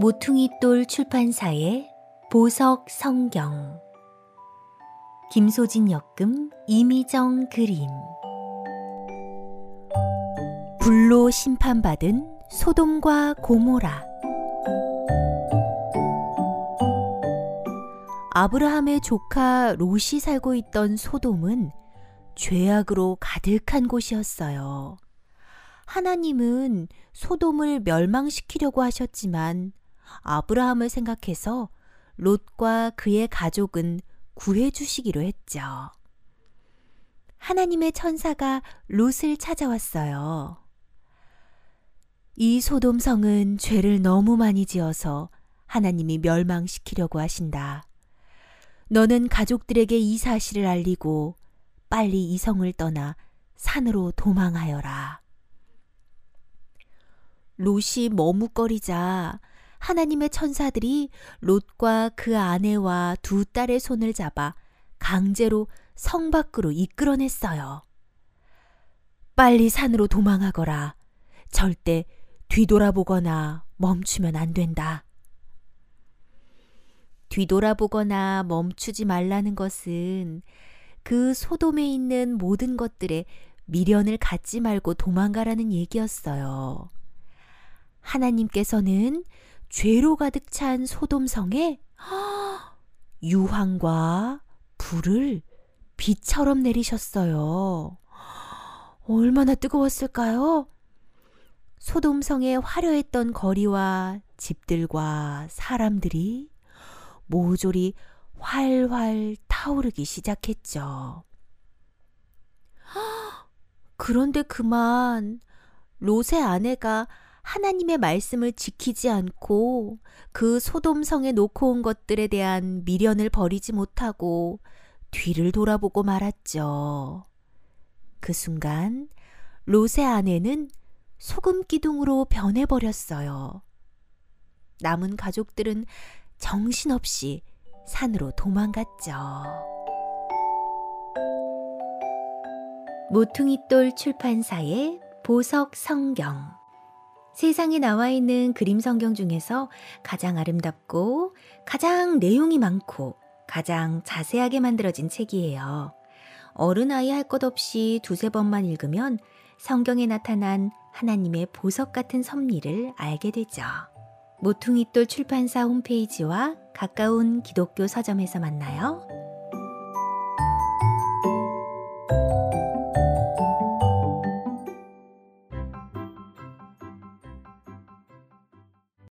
모퉁이돌 출판사의 보석 성경. 김소진 역금 이미정 그림. 불로 심판받은 소돔과 고모라. 아브라함의 조카 롯이 살고 있던 소돔은 죄악으로 가득한 곳이었어요. 하나님은 소돔을 멸망시키려고 하셨지만 아브라함을 생각해서 롯과 그의 가족은 구해 주시기로 했죠. 하나님의 천사가 롯을 찾아왔어요. 이 소돔성은 죄를 너무 많이 지어서 하나님이 멸망시키려고 하신다. 너는 가족들에게 이 사실을 알리고 빨리 이 성을 떠나 산으로 도망하여라. 롯이 머뭇거리자 하나님의 천사들이 롯과 그 아내와 두 딸의 손을 잡아 강제로 성 밖으로 이끌어냈어요. 빨리 산으로 도망하거라. 절대 뒤돌아보거나 멈추면 안 된다. 뒤돌아보거나 멈추지 말라는 것은 그 소돔에 있는 모든 것들에 미련을 갖지 말고 도망가라는 얘기였어요. 하나님께서는 죄로 가득 찬 소돔성에 유황과 불을 비처럼 내리셨어요. 얼마나 뜨거웠을까요? 소돔성의 화려했던 거리와 집들과 사람들이 모조리 활활 타오르기 시작했죠. 그런데 그만 롯의 아내가 하나님의 말씀을 지키지 않고 그 소돔성에 놓고 온 것들에 대한 미련을 버리지 못하고 뒤를 돌아보고 말았죠. 그 순간 롯의 아내는 소금 기둥으로 변해버렸어요. 남은 가족들은 정신없이 산으로 도망갔죠. 모퉁이돌 출판사의 보석 성경 세상에 나와 있는 그림 성경 중에서 가장 아름답고 가장 내용이 많고 가장 자세하게 만들어진 책이에요. 어른 아이 할 것 없이 두세 번만 읽으면 성경에 나타난 하나님의 보석 같은 섭리를 알게 되죠. 모퉁이돌 출판사 홈페이지와 가까운 기독교 서점에서 만나요.